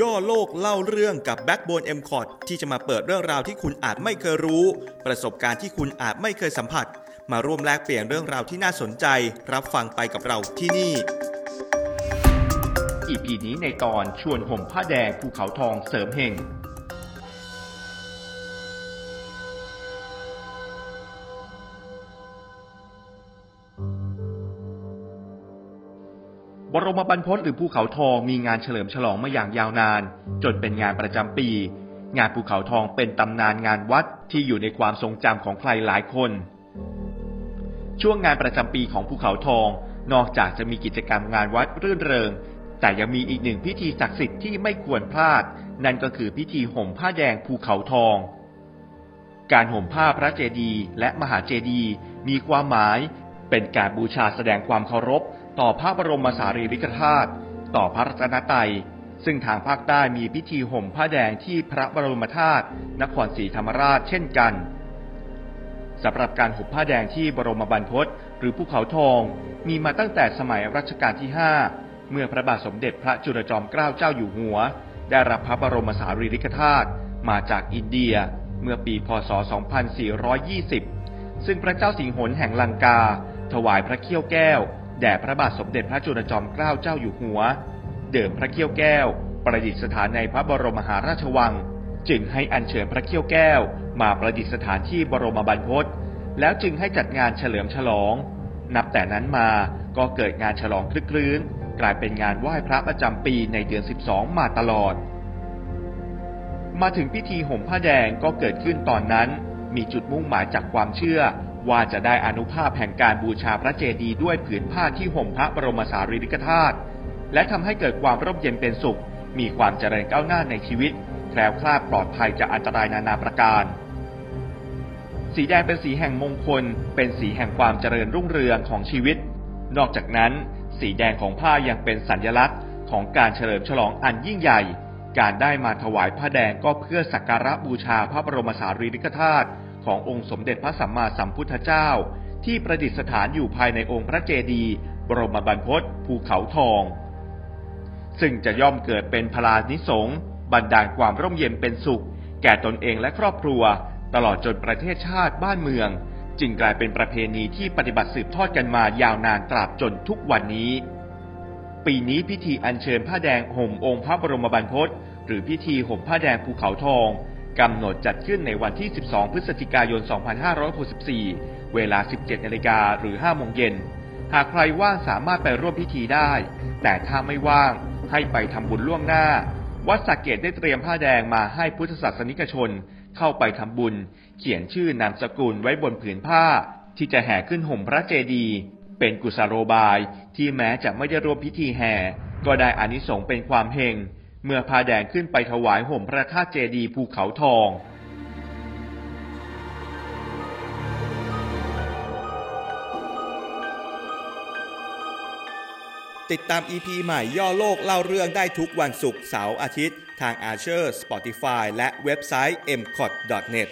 ย่อโลกเล่าเรื่องกับ Backbone m c o t ที่จะมาเปิดเรื่องราวที่คุณอาจไม่เคยรู้ ประสบการณ์ที่คุณอาจไม่เคยสัมผัส มาร่วมแลกเปลี่ยนเรื่องราวที่น่าสนใจ รับฟังไปกับเราที่นี่ EP นี้ในตอนชวนห่มผ้าแดงภูเขาทองเสริมเฮง บรมบรรพตหรือภูเขาทองมีงานเฉลิมฉลองมาอย่างยาวนาน จนเป็นงานประจำปี งานภูเขาทองเป็นตำนานงานวัดที่อยู่ในความทรงจำของใครหลายคน ช่วงงานประจำปีของภูเขาทอง นอกจากจะมีกิจกรรมงานวัดรื่นเริง แต่ยังมีอีกหนึ่งพิธีศักดิ์สิทธิ์ที่ไม่ควรพลาด นั่นก็คือพิธีห่มผ้าแดงภูเขาทอง การห่มผ้าพระเจดีย์และมหาเจดีย์มีความหมายเป็นการบูชาแสดงความเคารพ ต่อพระบรมสารีริกธาตุต่อพระรัตนตรัย ซึ่งทางภาคใต้มีพิธีห่มผ้าแดงที่พระบรมธาตุนครศรีธรรมราชเช่นกันสำหรับการห่มผ้าแดงที่บรมบรรพตหรือภูเขาทอง มีมาตั้งแต่สมัยรัชกาลที่ 5 เมื่อพระบาทสมเด็จพระจุลจอมเกล้าเจ้าอยู่หัว ได้รับพระบรมสารีริกธาตุมาจากอินเดียเมื่อปีพศ 2420 ซึ่งพระเจ้าสิงหนแห่งลังกา ถวายพระเขี้ยวแก้ว แด่พระบาทสมเด็จพระจุลจอมเกล้าเจ้าอยู่หัว เดิมพระเขี้ยวแก้ว ประดิษฐานในพระบรมมหาราชวัง จึงให้อัญเชิญพระเขี้ยวแก้ว มาประดิษฐานที่บรมบรรพตแล้วจึงให้จัดงานเฉลิมฉลอง นับแต่นั้นมาก็เกิดงานฉลองคลึกคลื้น กลายเป็นงานไหว้พระประจำปีในเดือน 12 มาตลอด มาถึงพิธีห่มผ้าแดงก็เกิดขึ้นตอนนั้น มีจุดมุ่งหมายจากความเชื่อ ว่าจะได้อนุภาพแห่งการบูชาพระเจดีย์ด้วยผืนผ้าที่ห่มพระบรมสารีริกธาตุและทำให้เกิดความร่มเย็นเป็นสุข มีความเจริญก้าวหน้าในชีวิตแคล้วคลาดปลอดภัยจากอันตรายนานาประการ สีแดงเป็นสีแห่งมงคล เป็นสีแห่งความเจริญรุ่งเรืองของชีวิต นอกจากนั้น สีแดงของผ้ายังเป็นสัญลักษณ์ ของการเฉลิมฉลองอันยิ่งใหญ่ การได้มาถวายผ้าแดงก็เพื่อสักการะบูชาพระบรมสารีริกธาตุ ขององค์สมเด็จพระสัมมาสัมพุทธเจ้า ที่ประดิษฐานอยู่ภายในองค์พระเจดีย์บรมบรรพตภูเขาทอง ซึ่งจะย่อมเกิดเป็นพลานิสงบันดาลความร่มเย็นเป็นสุข แก่ตนเองและครอบครัว ตลอดจนประเทศชาติบ้านเมือง จึงกลายเป็นประเพณีที่ปฏิบัติสืบทอดกันมายาวนานตราบจนทุกวันนี้ ปีนี้พิธีอัญเชิญผ้าแดงห่มองค์พระบรมบรรพตหรือพิธีห่มผ้าแดงภูเขาทอง กำหนดจัดขึ้นในวันที่ 12 พฤศจิกายน 2564 เวลา 17 นาฬิกาหรือ 5 โมงเย็น หากใครว่างสามารถไปร่วมพิธีได้ แต่ถ้าไม่ว่างให้ไปทำบุญล่วงหน้า วัดสักเกตได้เตรียมผ้าแดงมาให้พุทธศาสนิกชน เข้าไปทำบุญ เขียนชื่อนามสกุลไว้บนผืนผ้า ที่จะแห่ขึ้นห่มพระเจดีย์เป็นกุศโลบายที่แม้จะไม่ได้ร่วมพิธีแห่ ก็ได้อานิสงส์เป็นความเฮง เมื่อพาแดงขึ้นไปถวายห่มพระธาตุเจดีภูเขาทอง ติดตาม EP ใหม่ย่อโลกเล่าเรื่องได้ทุกวันศุกร์เสาร์อาทิตย์ ทาง a r c h e r Spotify และเว็บไซต์ m c o t n e t